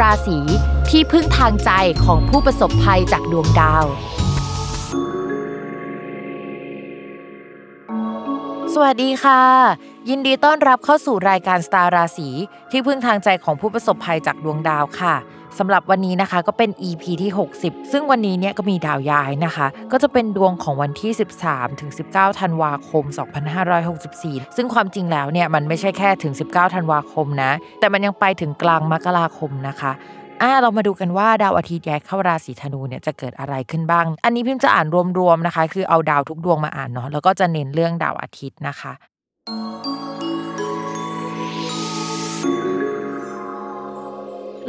ราศีที่พึ่งทางใจของผู้ประสบภัยจากดวงดาว สวัสดีค่ะ ยินดีต้อนรับเข้าสู่รายการสตาร์ราศีที่พึ่งทางใจของผู้ประสบภัยจากดวงดาวค่ะสำหรับวันนี้นะคะก็เป็น EP ที่ 60 ซึ่งวันนี้เนี่ยก็มีดาวย้ายนะคะ ก็จะเป็นดวงของวันที่ 13 ถึง 19 ธันวาคม 2564 ซึ่งความจริงแล้วเนี่ยมันไม่ใช่แค่ถึง 19 ธันวาคมนะ แต่มันยังไปถึงกลางมกราคมนะคะ อ่าเรามาดูกันว่าดาวอาทิตย์ย้ายเข้าราศีธนูเนี่ยจะเกิดอะไรขึ้นบ้าง อันนี้พิมพ์จะอ่านรวมๆนะคะ คือเอาดาวทุกดวงมาอ่านเนาะแล้วก็จะเน้นเรื่องดาวอาทิตย์นะคะ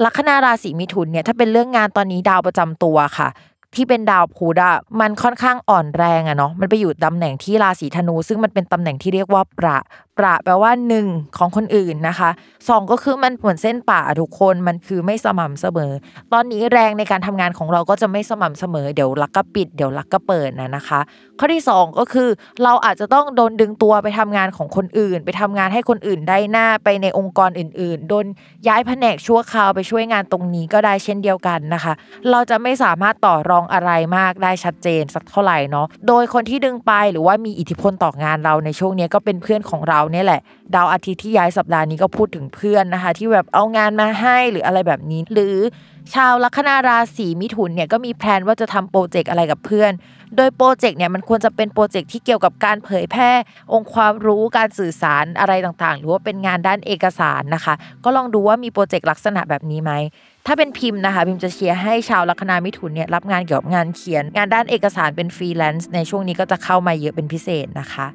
ลัคนาราศีมิถุนเนี่ยถ้าเป็นเรื่องงานตอนนี้ดาวประจำตัวค่ะ ที่เป็นดาวพุธอะมันค่อนข้างอ่อนแรงอะเนาะมันไปอยู่ตำแหน่งที่ราศีธนู ซึ่งมันเป็นตำแหน่งที่เรียกว่าประ ประแปลว่าหนึ่งของคนอื่นนะคะสองก็คือมันเหมือนเส้นป่าทุกคนมันคือไม่สม่ำเสมอ ตอนนี้แรงในการทำงานของเราก็จะไม่สม่ำเสมอเดี๋ยวลักก็ปิดเดี๋ยวลักก็เปิดนะนะคะ ข้อที่ 2 ก็คือเราอาจจะต้องโดนดึงตัวไปทำงานของคนอื่น ไปทำงานให้คนอื่นได้หน้าไปในองค์กรอื่น ๆ โดนย้ายแผนกชั่วคราวไปช่วยงานตรงนี้ก็ได้เช่นเดียวกันนะคะ เราจะไม่สามารถต่อรองอะไรมากได้ชัดเจนสักเท่าไหร่เนาะโดยคนที่ดึงไปหรือว่ามีอิทธิพลต่องานเราในช่วงนี้ก็เป็นเพื่อนของเราเนี่ยแหละ ดาวอาทิตย์ที่ย้ายสัปดาห์นี้ก็พูดถึงเพื่อนนะคะ ที่แบบเอางานมาให้หรืออะไรแบบนี้ หรือชาวลัคนาราศีมิถุนเนี่ยก็มี plan ว่าจะทำโปรเจกต์อะไรกับเพื่อน โดยโปรเจกต์เนี่ยมันควรจะเป็นโปรเจกต์ที่เกี่ยวกับการเผยแพร่ องค์ความรู้การสื่อสารอะไรต่างๆ หรือว่าเป็นงานด้านเอกสารนะคะ ก็ลองดูว่ามีโปรเจกต์ลักษณะแบบนี้ไหมถ้าเป็นพิมพ์นะคะพิมพ์จะเชียร์ให้ชาวลัคนามิถุนเนี่ยรับงานเกี่ยวกับงานเขียน งานด้านเอกสารเป็นฟรีแลนซ์ในช่วงนี้ก็จะเข้ามาเยอะเป็นพิเศษนะคะ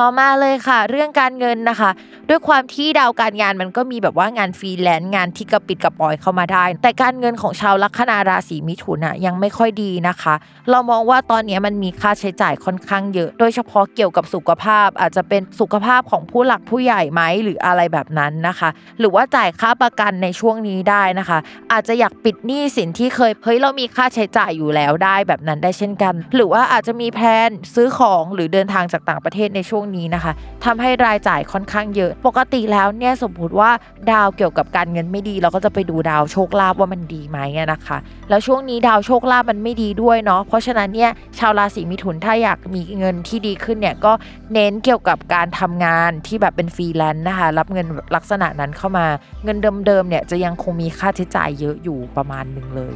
ต่อมาเลยค่ะ เรื่องการเงินนะคะ ด้วยความที่ดาวการงานมันก็มีแบบว่างานฟรีแลนซ์งานที่กระปิดกระปอยเข้ามาได้ แต่การเงินของชาวลัคนาราศีมิถุนอะยังไม่ค่อยดีนะคะ เรามองว่าตอนนี้มันมีค่าใช้จ่ายค่อนข้างเยอะ โดยเฉพาะเกี่ยวกับสุขภาพ อาจจะเป็นสุขภาพของผู้หลักผู้ใหญ่ไหมหรืออะไรแบบนั้นนะคะ หรือว่าจ่ายค่าประกันในช่วงนี้ได้นะคะ อาจจะอยากปิดหนี้สินที่เคยเฮ้ยเรามีค่าใช้จ่ายอยู่แล้วได้แบบนั้นได้เช่นกัน หรือว่าอาจจะมีแพลนซื้อของหรือเดินทางจากต่างประเทศในช่วงนี้นะคะทำให้รายจ่ายค่อนข้างเยอะ ปกติแล้วเนี่ยสมมติว่าดาวเกี่ยวกับการเงินไม่ดี เราก็จะไปดูดาวโชคลาภว่ามันดีไหมนะคะ แล้วช่วงนี้ดาวโชคลาภมันไม่ดีด้วยเนาะเพราะฉะนั้นเนี่ยชาวราศีมิถุนถ้าอยากมีเงินที่ดีขึ้นเนี่ยก็เน้นเกี่ยวกับการทำงานที่แบบเป็นฟรีแลนซ์นะคะรับเงินลักษณะนั้นเข้ามาเงินเดิมๆเนี่ยจะยังคงมีค่าใช้จ่ายเยอะอยู่ประมาณหนึ่งเลย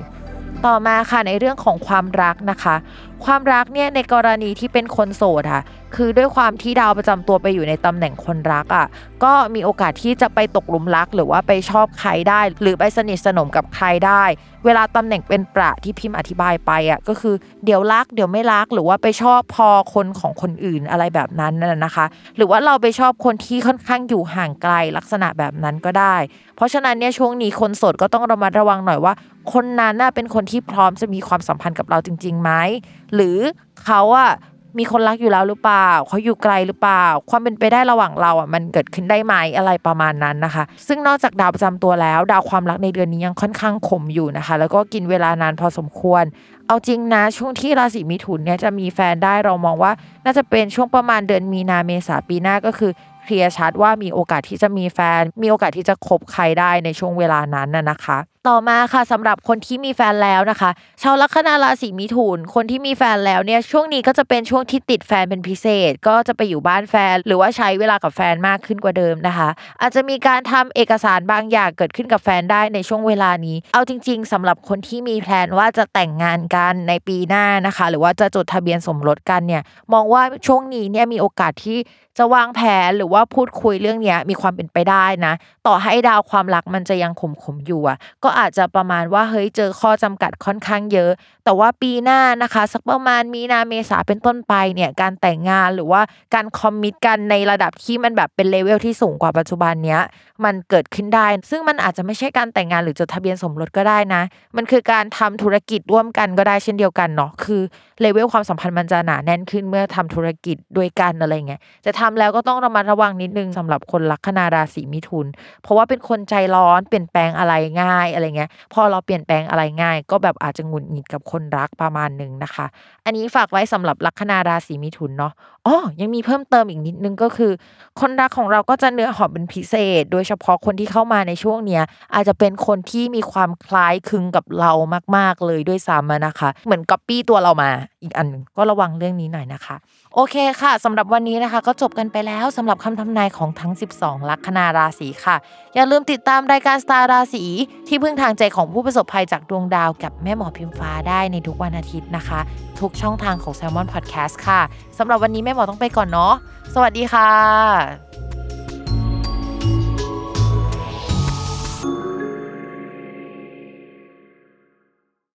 ต่อมาค่ะในเรื่องของความรักนะคะ ความรักเนี่ยในกรณีที่เป็นคนโสดค่ะ คือด้วยความที่ดาวประจำตัวไปอยู่ในตำแหน่งคนรักอะ่ะก็มีโอกาสที่จะไปตกหลุมรักหรือว่าไปชอบใครได้ หรือไปสนิทสนมกับใครได้ เวลาตำแหน่งเป็นประที่พิมพ์อธิบายไปอะ่ะก็คือเดี๋ยวรักเดี๋ยวไม่รักหรือว่าไปชอบพอคนของคนอื่นอะไรแบบนั้นนะคะ หรือว่าเราไปชอบคนที่ค่อนข้างอยู่ห่างไกลลักษณะแบบนั้นก็ได้ เพราะฉะนั้นเนี่ยช่วงนี้คนโสดก็ต้องระมัดระวังหน่อยว่า คนนั้นน่าเป็นคนที่พร้อมจะมีความสัมพันธ์กับเราจริงๆไหมหรือเขาอะ มีคนรักอยู่แล้วหรือเปล่าเขาอยู่ไกลหรือเปล่า ความเป็นไปได้ระหว่างเราอะมันเกิดขึ้นได้ไหมอะไรประมาณนั้นนะคะ ซึ่งนอกจากดาวประจำตัวแล้ว ดาวความรักในเดือนนี้ยังค่อนข้างขมอยู่นะคะ แล้วก็กินเวลานานพอสมควร เอาจริงนะช่วงที่ราศีมิถุนเนี่ยจะมีแฟนได้เรามองว่า น่าจะเป็นช่วงประมาณเดือนมีนาเมษาปีหน้าก็คือเคลียร์ชัดว่ามีโอกาสที่จะมีแฟน มีโอกาสที่จะคบใครได้ในช่วงเวลานั้นน่ะนะคะ ต่อมาค่ะสำหรับคนที่มีแฟนแล้วนะคะชาวลัคนาราศีมิถุนคนที่มีแฟนแล้วเนี่ยช่วงนี้ก็จะเป็นช่วงที่ติดแฟนเป็นพิเศษ ก็จะไปอยู่บ้านแฟน หรือว่าใช้เวลากับแฟนมากขึ้นกว่าเดิมนะคะ อาจจะมีการทำเอกสารบางอย่างเกิดขึ้นกับแฟนได้ในช่วงเวลานี้ เอาจริง ๆสำหรับคนที่มีแพลนว่าจะแต่งงานกันในปีหน้านะคะ หรือว่าจะจดทะเบียนสมรสกันเนี่ย มองว่าช่วงนี้เนี่ยมีโอกาสที่จะวางแผนหรือว่าพูดคุยเรื่องนี้มีความเป็นไปได้นะ ต่อให้ดาวความรักมันจะยังขมขมอยู่อะ ก็อาจจะประมาณว่าเฮ้ยเจอข้อจำกัดค่อนข้างเยอะ แต่ว่าปีหน้านะคะ สักประมาณมีนาเมษาเป็นต้นไปเนี่ยการแต่งงานหรือว่าการ commit กันในระดับที่มันแบบเป็นเลเวลที่สูงกว่าปัจจุบันเนี้ยมันเกิดขึ้นได้ ซึ่งมันอาจจะไม่ใช่การแต่งงานหรือจดทะเบียนสมรสก็ได้นะ มันคือการทำธุรกิจร่วมกันก็ได้เช่นเดียวกันเนาะคือเลเวลความสัมพันธ์มันจะหนาแน่นขึ้นเมื่อทำธุรกิจด้วยกันอะไรเงี้ยจะทำแล้วก็ต้องระมัดระวังนิดนึงสำหรับคนลัคนาราศีมิถุน เพราะว่าเป็นคนใจร้อนเปลี่ยนแปลงอะไรง่ายอะไรเงี้ยพอเราเปลี่ยนแปลงอะไรง่าย ก็แบบอาจจะหงุดหงิดกับคนรักประมาณนึงนะคะ อันนี้ฝากไว้สำหรับลัคนาราศีมิถุนเนาะอ๋อยังมีเพิ่มเติมอีกนิดนึงก็คือ คนรักของเราก็จะเนื้อหอมเป็นพิเศษ โดยเฉพาะคนที่เข้ามาในช่วงเนี้ยอาจจะเป็นคนที่มีความคล้ายคลึงกับเรามาก ๆเลยด้วยซ้ำอะนะคะ เหมือนก๊อปปี้ตัวเรามาอีกอันก็ระวังเรื่องนี้หน่อยนะคะ โอเคค่ะสำหรับวันนี้นะคะ ก็จบกันไปแล้วสำหรับคำทำนายของทั้ง 12 ลัคนาราศีค่ะ อย่าลืมติดตามรายการสตาร์ราศีที่พึ่งทางใจของผู้ประสบภัยจากดวงดาวกับแม่หมอพิมฟ้าได้ในทุกวันอาทิตย์นะคะ ทุกช่องทางของ Salmon Podcast ค่ะสำหรับวันนี้แม่หมอต้องไปก่อนเนาะสวัสดีค่ะ